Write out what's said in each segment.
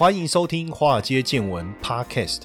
欢迎收听《华尔街见闻》Podcast。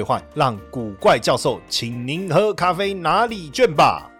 让古怪教授请您喝咖啡拿礼券吧。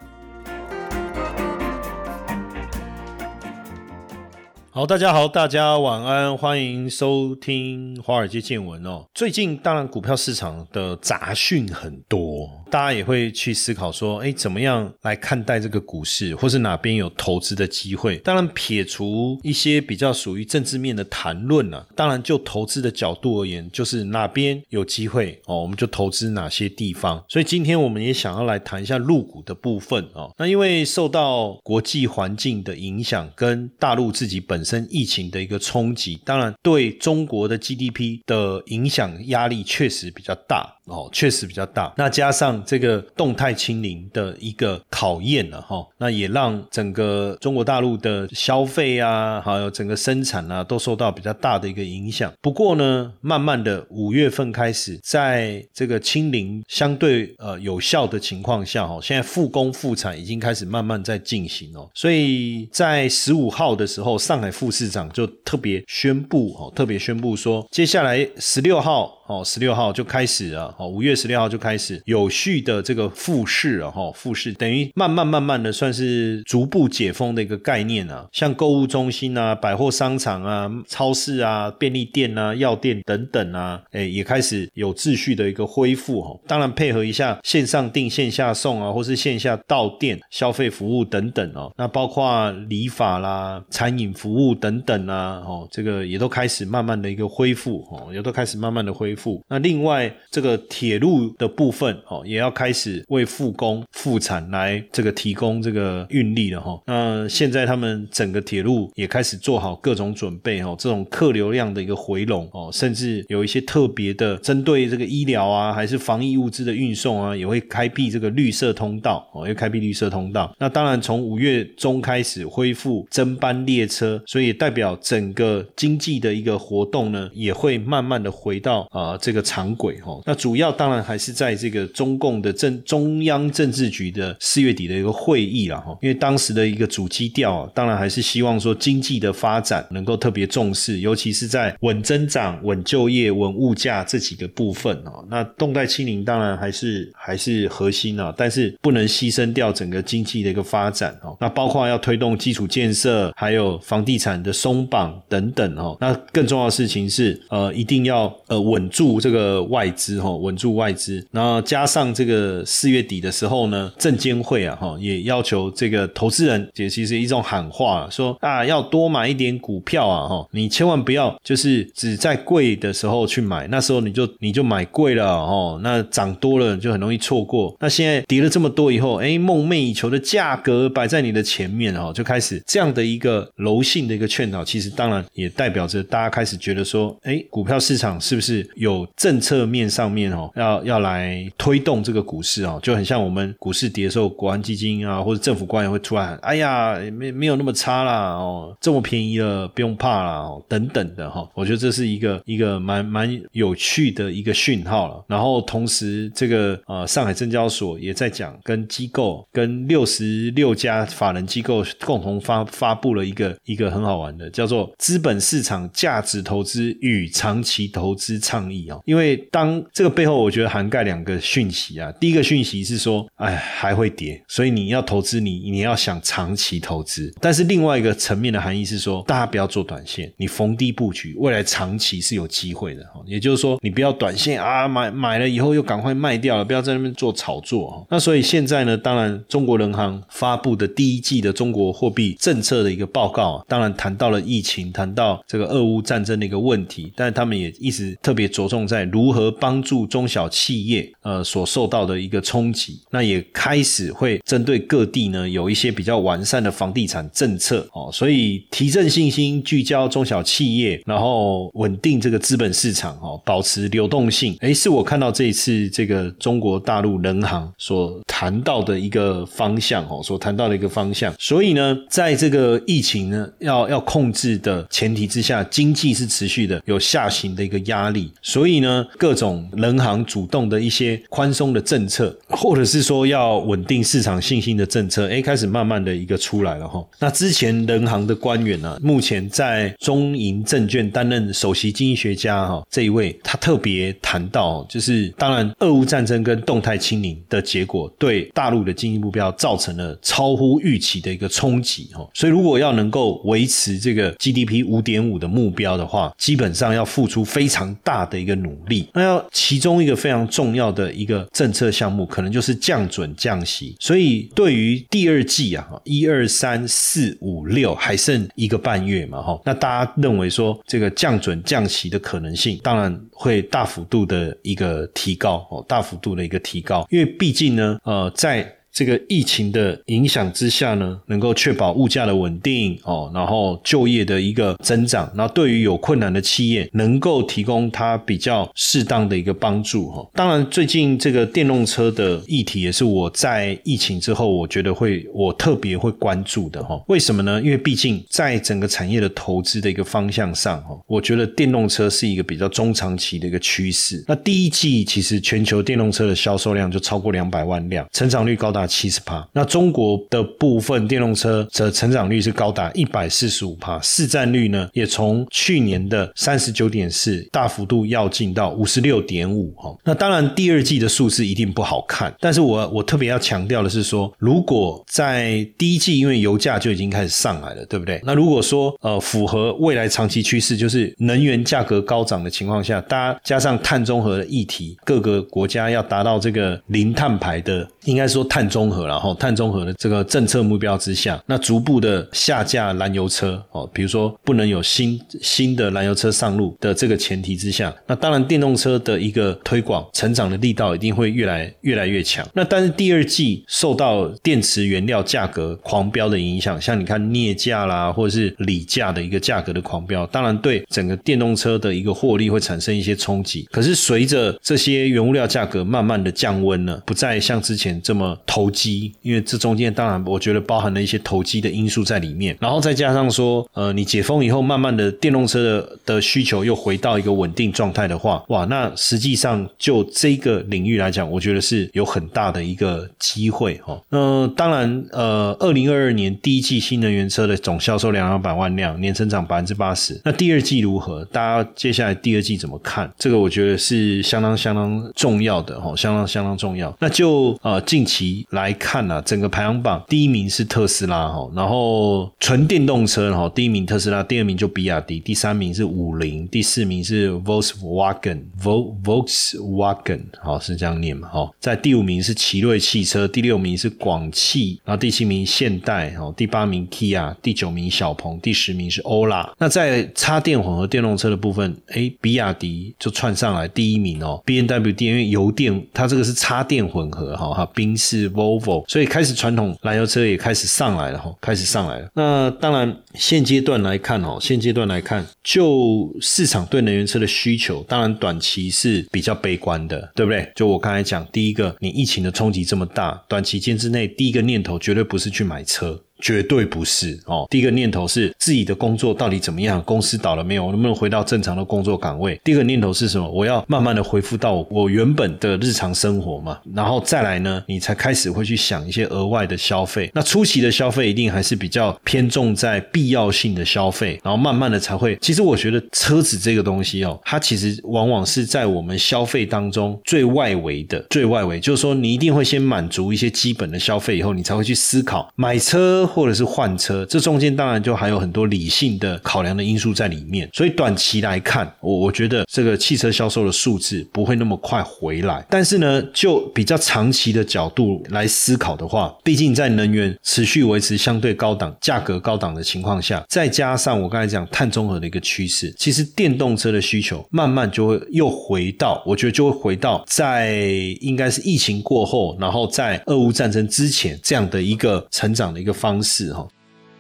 好，大家好，大家晚安，欢迎收听华尔街见闻哦。最近当然股票市场的杂讯很多，大家也会去思考说，哎，怎么样来看待这个股市，或是哪边有投资的机会？当然，撇除一些比较属于政治面的谈论呢，当然就投资的角度而言，就是哪边有机会哦，我们就投资哪些地方。所以今天我们也想要来谈一下入股的部分哦。那因为受到国际环境的影响，跟大陆自己本身身疫情的一个冲击，当然对中国的 GDP 的影响压力确实比较大。哦，确实比较大。那加上这个动态清零的一个考验了哈，那也让整个中国大陆的消费啊，还有整个生产啊，都受到比较大的一个影响。不过呢，慢慢的五月份开始，在这个清零相对呃有效的情况下，哈，现在复工复产已经开始慢慢在进行哦。所以在十五号的时候，上海副市长就特别宣布，哦，特别宣布说，接下来十六号。哦，十六号就开始了，哦，五月十六号就开始有序的这个复市了，哈，复市等于慢慢慢慢的算是逐步解封的一个概念啊，像购物中心啊、百货商场啊、超市啊、便利店啊、药店等等啊，哎，也开始有秩序的一个恢复，哈，当然配合一下线上订、线下送啊，或是线下到店消费服务等等哦，那包括理发啦、餐饮服务等等啊，哦，这个也都开始慢慢的一个恢复，哦，也都开始慢慢的恢复。那另外这个铁路的部分哦，也要开始为复工复产来这个提供这个运力了哈。那现在他们整个铁路也开始做好各种准备哦，这种客流量的一个回笼哦，甚至有一些特别的针对这个医疗啊，还是防疫物资的运送啊，也会开辟这个绿色通道哦，要开辟绿色通道。那当然从五月中开始恢复增班列车，所以代表整个经济的一个活动呢，也会慢慢的回到啊。这个常轨哈，那主要当然还是在这个中共的政中央政治局的四月底的一个会议了哈，因为当时的一个主基调啊，当然还是希望说经济的发展能够特别重视，尤其是在稳增长、稳就业、稳物价这几个部分哦。那动态清零当然还是还是核心啊，但是不能牺牲掉整个经济的一个发展哦。那包括要推动基础建设，还有房地产的松绑等等哦。那更重要的事情是呃，一定要呃稳住。这个外资哈，稳住外资，然后加上这个四月底的时候呢，证监会啊哈也要求这个投资人，也其实一种喊话，说啊要多买一点股票啊哈，你千万不要就是只在贵的时候去买，那时候你就你就买贵了哦，那涨多了就很容易错过。那现在跌了这么多以后，哎，梦寐以求的价格摆在你的前面哦，就开始这样的一个柔性的一个劝导，其实当然也代表着大家开始觉得说，哎，股票市场是不是有？政策面上面哦，要要来推动这个股市哦，就很像我们股市跌的时候，国安基金啊或者政府官员会突然，哎呀，没没有那么差啦哦，这么便宜了，不用怕啦哦，等等的哈，我觉得这是一个一个蛮蛮有趣的一个讯号了。然后同时，这个呃上海证交所也在讲，跟机构跟六十六家法人机构共同发发布了一个一个很好玩的，叫做资本市场价值投资与长期投资倡议。因为当这个背后，我觉得涵盖两个讯息啊。第一个讯息是说，哎，还会跌，所以你要投资，你你要想长期投资。但是另外一个层面的含义是说，大家不要做短线，你逢低布局，未来长期是有机会的。也就是说，你不要短线啊，买买了以后又赶快卖掉了，不要在那边做炒作。那所以现在呢，当然中国人行发布的第一季的中国货币政策的一个报告，当然谈到了疫情，谈到这个俄乌战争的一个问题，但是他们也一直特别着。着重在如何帮助中小企业呃所受到的一个冲击。那也开始会针对各地呢有一些比较完善的房地产政策哦，所以提振信心，聚焦中小企业，然后稳定这个资本市场哦，保持流动性。诶，是我看到这一次这个中国大陆人行所谈到的一个方向哦，所谈到的一个方向。所以呢，在这个疫情呢要要控制的前提之下，经济是持续的有下行的一个压力。所以呢，各种人行主动的一些宽松的政策，或者是说要稳定市场信心的政策，诶，开始慢慢的一个出来了哈。那之前人行的官员呢，目前在中银证券担任首席经济学家哈，这一位他特别谈到，就是当然俄乌战争跟动态清零的结果，对大陆的经济目标造成了超乎预期的一个冲击哈。所以如果要能够维持这个 GDP 五点五的目标的话，基本上要付出非常大的一个努力。那要其中一个非常重要的一个政策项目，可能就是降准降息。所以对于第二季啊，一二三四五六还剩一个半月嘛，哈，那大家认为说这个降准降息的可能性，当然会大幅度的一个提高哦，大幅度的一个提高，因为毕竟呢，呃，在这个疫情的影响之下呢，能够确保物价的稳定哦，然后就业的一个增长，那对于有困难的企业，能够提供它比较适当的一个帮助哈。当然，最近这个电动车的议题也是我在疫情之后，我觉得会我特别会关注的哈。为什么呢？因为毕竟在整个产业的投资的一个方向上哈，我觉得电动车是一个比较中长期的一个趋势。那第一季其实全球电动车的销售量就超过两百万辆，成长率高达。七十帕，那中国的部分电动车的成长率是高达一百四十五帕，市占率呢也从去年的三十九点四大幅度要进到五十六点五哈。那当然第二季的数字一定不好看，但是我我特别要强调的是说，如果在第一季因为油价就已经开始上来了，对不对？那如果说呃符合未来长期趋势，就是能源价格高涨的情况下，大家加上碳中和的议题，各个国家要达到这个零碳排的，应该说碳。综合然后碳中和的这个政策目标之下，那逐步的下架燃油车哦，比如说不能有新新的燃油车上路的这个前提之下，那当然电动车的一个推广成长的力道一定会越来越来越强。那但是第二季受到电池原料价格狂飙的影响，像你看镍价啦，或者是锂价的一个价格的狂飙，当然对整个电动车的一个获利会产生一些冲击。可是随着这些原物料价格慢慢的降温了，不再像之前这么投。投机，因为这中间当然我觉得包含了一些投机的因素在里面，然后再加上说，呃，你解封以后，慢慢的电动车的的需求又回到一个稳定状态的话，哇，那实际上就这个领域来讲，我觉得是有很大的一个机会哈。那当然，呃，二零二二年第一季新能源车的总销售量两百万辆，年增长百分之八十。那第二季如何？大家接下来第二季怎么看？这个我觉得是相当相当重要的哈，相当相当重要。那就呃近期。来看啊，整个排行榜第一名是特斯拉哈，然后纯电动车哈，第一名特斯拉，第二名就比亚迪，第三名是五菱，第四名是 Volkswagen，Volkswagen 好是这样念嘛哈，在第五名是奇瑞汽车，第六名是广汽，然后第七名现代哈，第八名 Kia，第九名小鹏，第十名是欧拉。那在插电混合电动车的部分，哎，比亚迪就窜上来第一名哦，B N W D 因为油电它这个是插电混合哈哈，宾士。Volvo，所以开始传统燃油车也开始上来了哈，开始上来了。那当然，现阶段来看哦，现阶段来看，就市场对能源车的需求，当然短期是比较悲观的，对不对？就我刚才讲，第一个，你疫情的冲击这么大，短期间之内，第一个念头绝对不是去买车。绝对不是哦。第一个念头是自己的工作到底怎么样？公司倒了没有？我能不能回到正常的工作岗位？第二个念头是什么？我要慢慢的恢复到我原本的日常生活嘛。然后再来呢，你才开始会去想一些额外的消费。那初期的消费一定还是比较偏重在必要性的消费，然后慢慢的才会。其实我觉得车子这个东西哦，它其实往往是在我们消费当中最外围的，最外围，就是说你一定会先满足一些基本的消费以后，你才会去思考买车。或者是换车，这中间当然就还有很多理性的考量的因素在里面。所以短期来看，我我觉得这个汽车销售的数字不会那么快回来。但是呢，就比较长期的角度来思考的话，毕竟在能源持续维持相对高档、价格高档的情况下，再加上我刚才讲碳中和的一个趋势，其实电动车的需求慢慢就会又回到，我觉得就会回到在应该是疫情过后，然后在俄乌战争之前这样的一个成长的一个方式哈。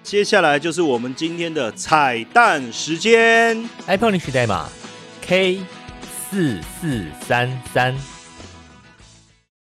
接下来就是我们今天的彩蛋时间，iPhone 领取代码 K 四四三三。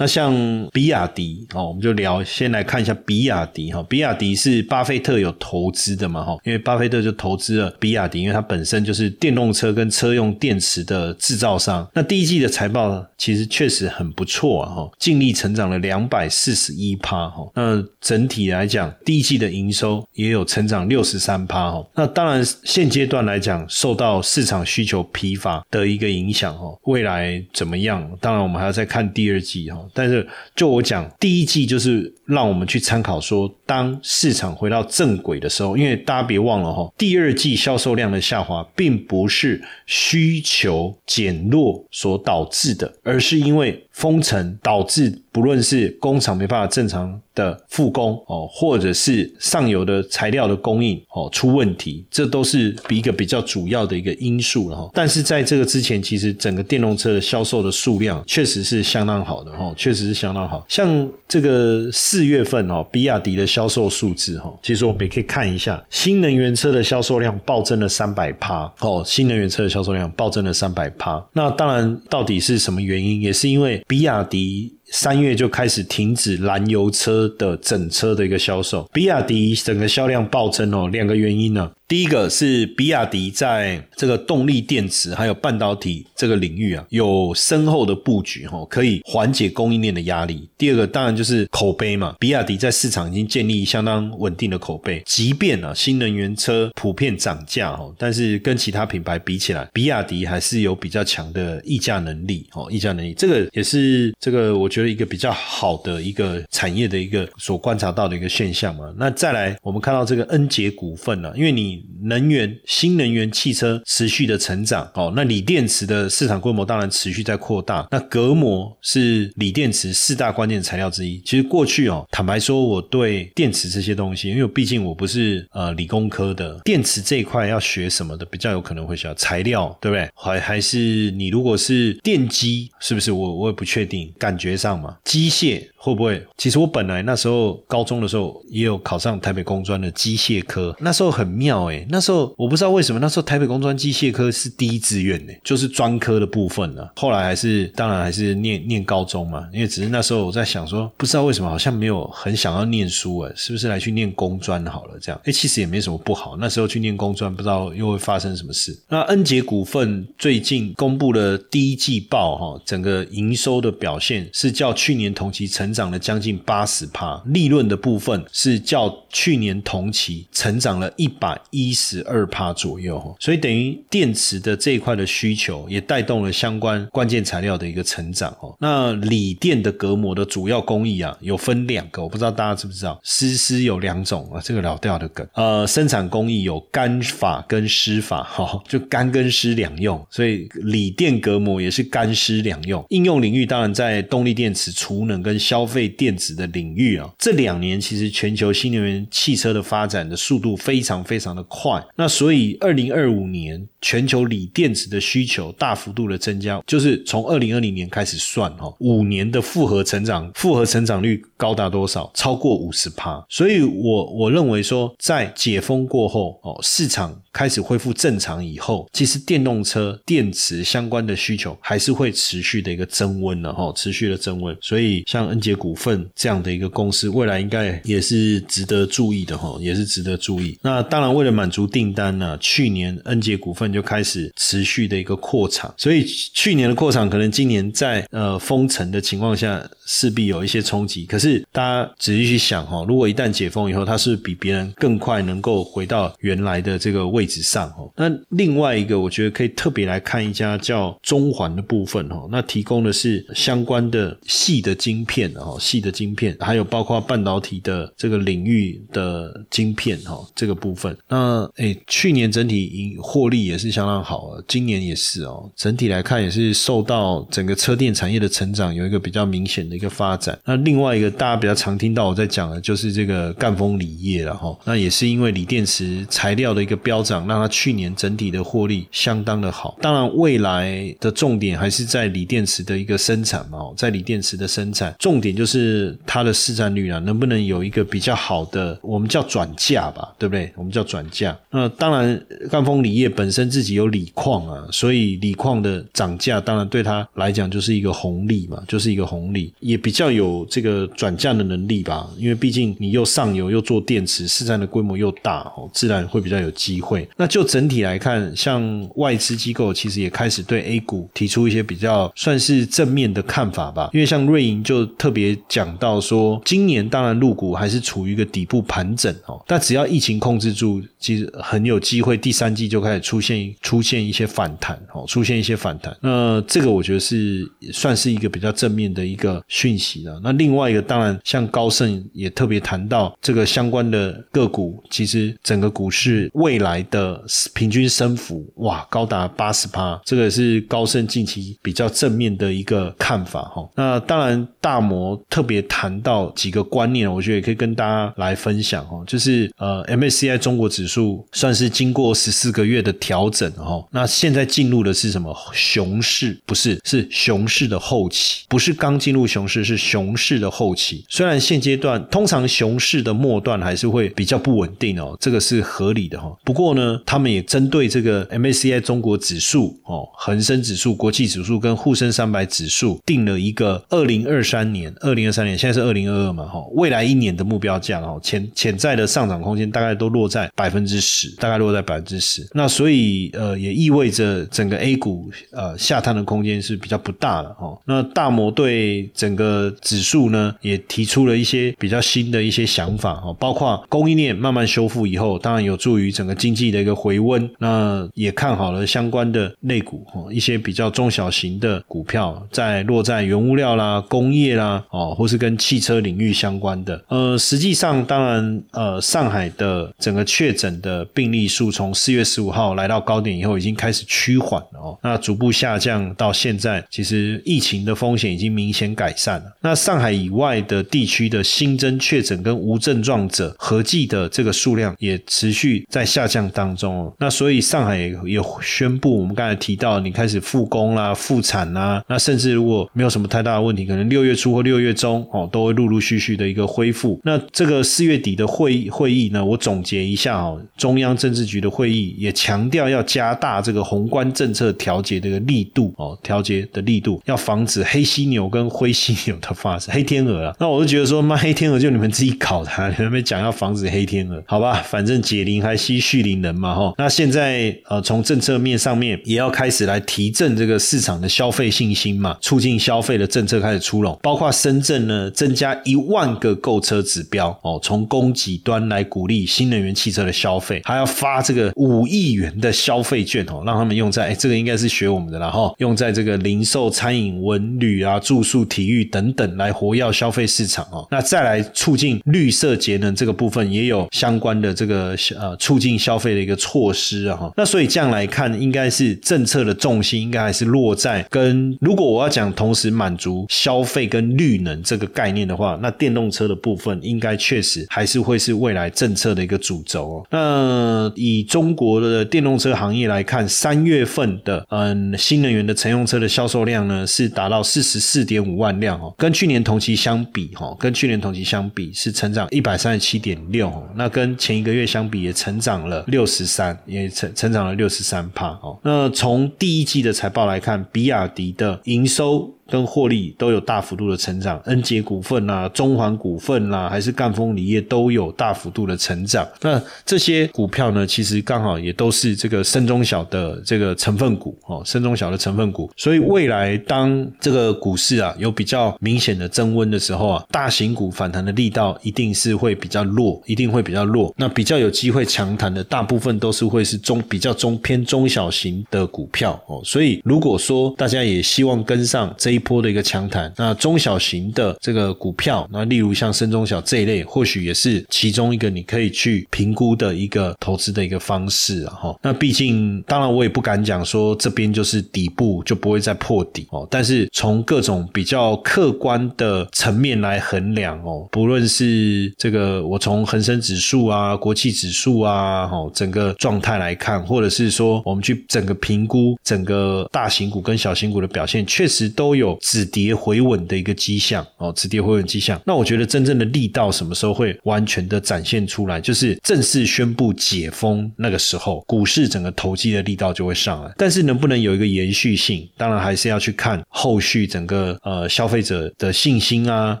那像比亚迪哦，我们就聊，先来看一下比亚迪哈。比亚迪是巴菲特有投资的嘛哈，因为巴菲特就投资了比亚迪，因为它本身就是电动车跟车用电池的制造商。那第一季的财报其实确实很不错啊哈，净利成长了两百四十一趴哈。那整体来讲，第一季的营收也有成长六十三趴哈。那当然现阶段来讲，受到市场需求疲乏的一个影响哈，未来怎么样？当然我们还要再看第二季哈。但是，就我讲，第一季就是让我们去参考说，当市场回到正轨的时候，因为大家别忘了哈，第二季销售量的下滑，并不是需求减弱所导致的，而是因为。封城导致不论是工厂没办法正常的复工哦，或者是上游的材料的供应哦出问题，这都是一个比较主要的一个因素了哈。但是在这个之前，其实整个电动车的销售的数量确实是相当好的哈，确实是相当好。像这个四月份哦，比亚迪的销售数字哈，其实我们也可以看一下，新能源车的销售量暴增了三百趴哦，新能源车的销售量暴增了三百趴。那当然，到底是什么原因？也是因为。比亚迪三月就开始停止燃油车的整车的一个销售，比亚迪整个销量暴增哦，两个原因呢。第一个是比亚迪在这个动力电池还有半导体这个领域啊，有深厚的布局哈，可以缓解供应链的压力。第二个当然就是口碑嘛，比亚迪在市场已经建立相当稳定的口碑，即便啊新能源车普遍涨价哈，但是跟其他品牌比起来，比亚迪还是有比较强的议价能力哦，议价能力这个也是这个我觉得一个比较好的一个产业的一个所观察到的一个现象嘛。那再来我们看到这个恩捷股份呢，因为你。能源、新能源汽车持续的成长，哦，那锂电池的市场规模当然持续在扩大。那隔膜是锂电池四大关键材料之一。其实过去哦，坦白说，我对电池这些东西，因为毕竟我不是呃理工科的，电池这一块要学什么的，比较有可能会需要材料，对不对？还还是你如果是电机，是不是？我我也不确定，感觉上嘛，机械。会不会？其实我本来那时候高中的时候也有考上台北工专的机械科，那时候很妙，那时候我不知道为什么，那时候台北工专机械科是第一志愿呢，就是专科的部分呢。后来还是当然还是念念高中嘛，因为只是那时候我在想说，不知道为什么好像没有很想要念书诶，是不是来去念工专好了？这样诶，其实也没什么不好。那时候去念工专，不知道又会发生什么事。那恩捷股份最近公布了第一季报哈，整个营收的表现是较去年同期成。长了将近八十帕，利润的部分是较去年同期成长了一百一一十二帕左右，所以等于电池的这一块的需求也带动了相关关键材料的一个成长哦。那锂电的隔膜的主要工艺啊，有分两个，我不知道大家知不知道，湿湿有两种啊，这个老掉的梗。呃，生产工艺有干法跟湿法，哈，就干跟湿两用，所以锂电隔膜也是干湿两用。应用领域当然在动力电池、储能跟消费电子的领域啊，这两年其实全球新能源汽车的发展的速度非常非常的快，那所以二零二五年全球锂电池的需求大幅度的增加，就是从二零二零年开始算哈，五年的复合成长，复合成长率高达多少？超过五十趴。所以我我认为说，在解封过后哦，市场开始恢复正常以后，其实电动车电池相关的需求还是会持续的一个增温的哈，持续的增温。所以像恩杰股份这样的一个公司，未来应该也是值得注意的哈，也是值得注意。那当然，为了满足订单呢，去年恩杰股份就开始持续的一个扩产，所以去年的扩产可能今年在呃封城的情况下势必有一些冲击。可是大家仔细去想哈，如果一旦解封以后，它是比别人更快能够回到原来的这个位置上哦。那另外一个，我觉得可以特别来看一家叫中环的部分哈，那提供的是相关的细的晶片哦，细的晶片，还有包括半导体的这个领域的晶片哈，这个部分。那诶，去年整体盈获利也是相当好，今年也是哦，整体来看也是受到整个车电产业的成长有一个比较明显的一个发展。那另外一个大家比较常听到我在讲的就是这个赣锋锂业了哈，那也是因为锂电池材料的一个飙涨，让它去年整体的获利相当的好。当然，未来的重点还是在锂电池的一个生产嘛，在锂电池的生产，重点就是它的市占率啊，能不能有一个比较好的，我们叫转价吧，对不对？我们叫转价。那当然，赣锋锂业本身自己有锂矿啊，所以锂矿的涨价，当然对它来讲就是一个红利嘛，就是一个红利，也比较有这个转降的能力吧。因为毕竟你又上游又做电池，市占的规模又大哦，自然会比较有机会。那就整体来看，像外资机构其实也开始对 A 股提出一些比较算是正面的看法吧。因为像瑞银就特别讲到说，今年当然入股还是处于一个底部盘整哦，但只要疫情控制住，其实很有机会第三季就开始出现出现一些反弹哦，出现一些反弹。那这个我觉得是算是一个比较正面的一个讯息了。那另外一个当然像高盛也特别谈到这个相关的个股，其实整个股市未来的平均升幅哇高达八十趴，这个是高盛近期比较正面的一个看法哈。那当然大摩特别谈到几个观念，我觉得也可以跟大家来分享哦，就是呃 MSCI 中国指数算是经过十四个月的调整哈，那现在进入的是什么熊市？不是，是熊市的后期，不是刚进入熊熊市，是熊市的后期。虽然现阶段通常熊市的末段还是会比较不稳定哦，这个是合理的哈。不过呢，他们也针对这个 MACI 中国指数哦、恒生指数、国际指数跟沪深三百指数定了一个二零二三年、二零二三年，现在是二零二二嘛哈，未来一年的目标价哦，潜潜在的上涨空间大概都落在百分之十，大概落在百分之十。那所以呃，也意味着整个 A 股呃下探的空间是比较不大了哦。那大摩对整整个指数呢，也提出了一些比较新的一些想法哦，包括供应链慢慢修复以后，当然有助于整个经济的一个回温。那也看好了相关的类股哦，一些比较中小型的股票，在落在原物料啦、工业啦哦，或是跟汽车领域相关的。呃，实际上当然呃，上海的整个确诊的病例数从四月十五号来到高点以后，已经开始趋缓了哦，那逐步下降到现在，其实疫情的风险已经明显改了。那上海以外的地区的新增确诊跟无症状者合计的这个数量也持续在下降当中哦。那所以上海也也宣布，我们刚才提到，你开始复工啦、复产啦，那甚至如果没有什么太大的问题，可能六月初或六月中哦，都会陆陆续续的一个恢复。那这个四月底的会议会议呢，我总结一下哦，中央政治局的会议也强调要加大这个宏观政策调节的一个力度哦，调节的力度要防止黑犀牛跟灰犀有的发生，黑天鹅啊。那我就觉得说，妈黑天鹅就你们自己搞的，你们讲要防止黑天鹅，好吧？反正解铃还须系铃人嘛，哈。那现在呃，从政策面上面也要开始来提振这个市场的消费信心嘛，促进消费的政策开始出笼，包括深圳呢增加一万个购车指标哦，从供给端来鼓励新能源汽车的消费，还要发这个五亿元的消费券哦，让他们用在哎，这个应该是学我们的了哈，用在这个零售、餐饮、文旅啊、住宿、体育等等来活跃消费市场哦。那再来促进绿色节能这个部分也有相关的这个呃促进消费的一个措施啊哈。那所以这样来看，应该是政策的重心应该还是落在跟如果我要讲同时满足消费跟绿能这个概念的话，那电动车的部分应该确实还是会是未来政策的一个主轴哦。那以中国的电动车行业来看，三月份的嗯新能源的乘用车的销售量呢是达到四十四点五万辆跟去年同期相比哈，跟去年同期相比是成长一百三十七点六，那跟前一个月相比也成长了六十三，也成成长了六十三帕哦。那从第一季的财报来看，比亚迪的营收。跟获利都有大幅度的成长，恩捷股份啦、中环股份啦，还是赣锋锂业都有大幅度的成长。那这些股票呢，其实刚好也都是这个深中小的这个成分股哦，深中小的成分股。所以未来当这个股市啊有比较明显的增温的时候啊，大型股反弹的力道一定是会比较弱，一定会比较弱。那比较有机会强弹的，大部分都是会是中比较中偏中小型的股票哦。所以如果说大家也希望跟上这一波的一个强弹，那中小型的这个股票，那例如像深中小这一类，或许也是其中一个你可以去评估的一个投资的一个方式啊哈。那毕竟，当然我也不敢讲说这边就是底部就不会再破底哦。但是从各种比较客观的层面来衡量哦，不论是这个我从恒生指数啊、国际指数啊，哦整个状态来看，或者是说我们去整个评估整个大型股跟小型股的表现，确实都有止跌回稳的一个迹象哦，止跌回稳迹象。那我觉得真正的力道什么时候会完全的展现出来，就是正式宣布解封那个时候，股市整个投机的力道就会上来。但是能不能有一个延续性，当然还是要去看后续整个呃消费者的信心啊，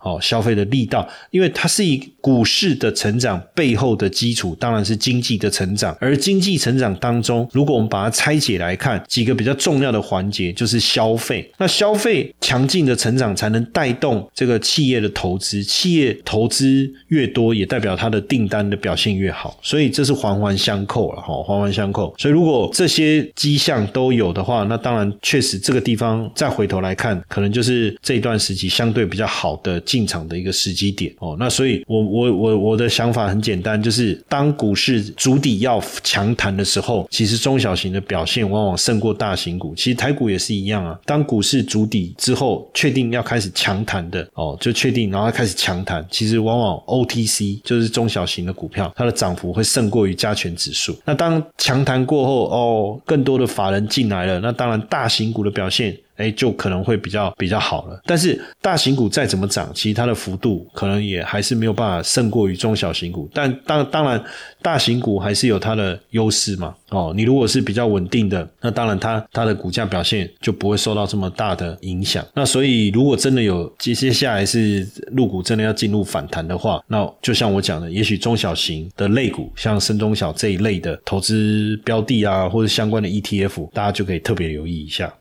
哦消费的力道，因为它是以股市的成长背后的基础，当然是经济的成长。而经济成长当中，如果我们把它拆解来看，几个比较重要的环节就是消费。那消费强劲的成长，才能带动这个企业的投资。企业投资越多，也代表它的订单的表现越好。所以这是环环相扣了哈，环环相扣。所以如果这些迹象都有的话，那当然确实这个地方再回头来看，可能就是这一段时期相对比较好的进场的一个时机点哦。那所以我我我我的想法很简单，就是当股市主底要强弹的时候，其实中小型的表现往往胜过大型股。其实台股也是一样啊。当股市主底之后，确定要开始强弹的哦，就确定然后开始强弹，其实往往 OTC 就是中小型的股票，它的涨幅会胜过于加权指数。那当强弹过后哦，更多的法人进来了，那当然大型股的表现。哎，就可能会比较比较好了。但是大型股再怎么涨，其实它的幅度可能也还是没有办法胜过于中小型股。但当当然，大型股还是有它的优势嘛。哦，你如果是比较稳定的，那当然它它的股价表现就不会受到这么大的影响。那所以如果真的有接接下来是入股真的要进入反弹的话，那就像我讲的，也许中小型的类股，像深中小这一类的投资标的啊，或者相关的 ETF，大家就可以特别留意一下。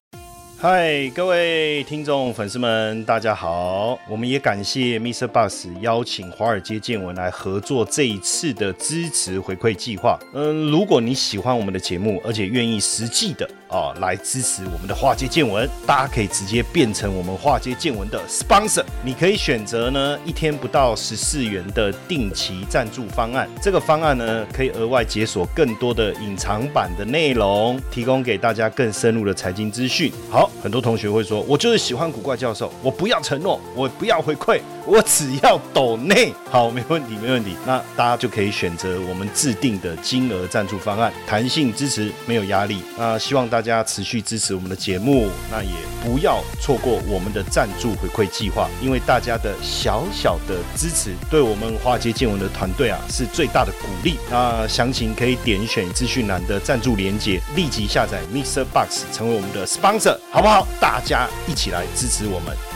嗨，各位听众粉丝们，大家好！我们也感谢 Mr. Bus 邀请华尔街见闻来合作这一次的支持回馈计划。嗯，如果你喜欢我们的节目，而且愿意实际的啊来支持我们的华尔街见闻，大家可以直接变成我们华尔街见闻的 sponsor。你可以选择呢一天不到十四元的定期赞助方案，这个方案呢可以额外解锁更多的隐藏版的内容，提供给大家更深入的财经资讯。好。很多同学会说：“我就是喜欢古怪教授，我不要承诺，我不要回馈，我只要抖内。”好，没问题，没问题。那大家就可以选择我们制定的金额赞助方案，弹性支持，没有压力。那希望大家大家持续支持我们的节目，那也不要错过我们的赞助回馈计划，因为大家的小小的支持，对我们华尔街见闻的团队啊是最大的鼓励。那详情可以点选资讯栏的赞助连接，立即下载 Mr. Box 成为我们的 sponsor，好不好？大家一起来支持我们。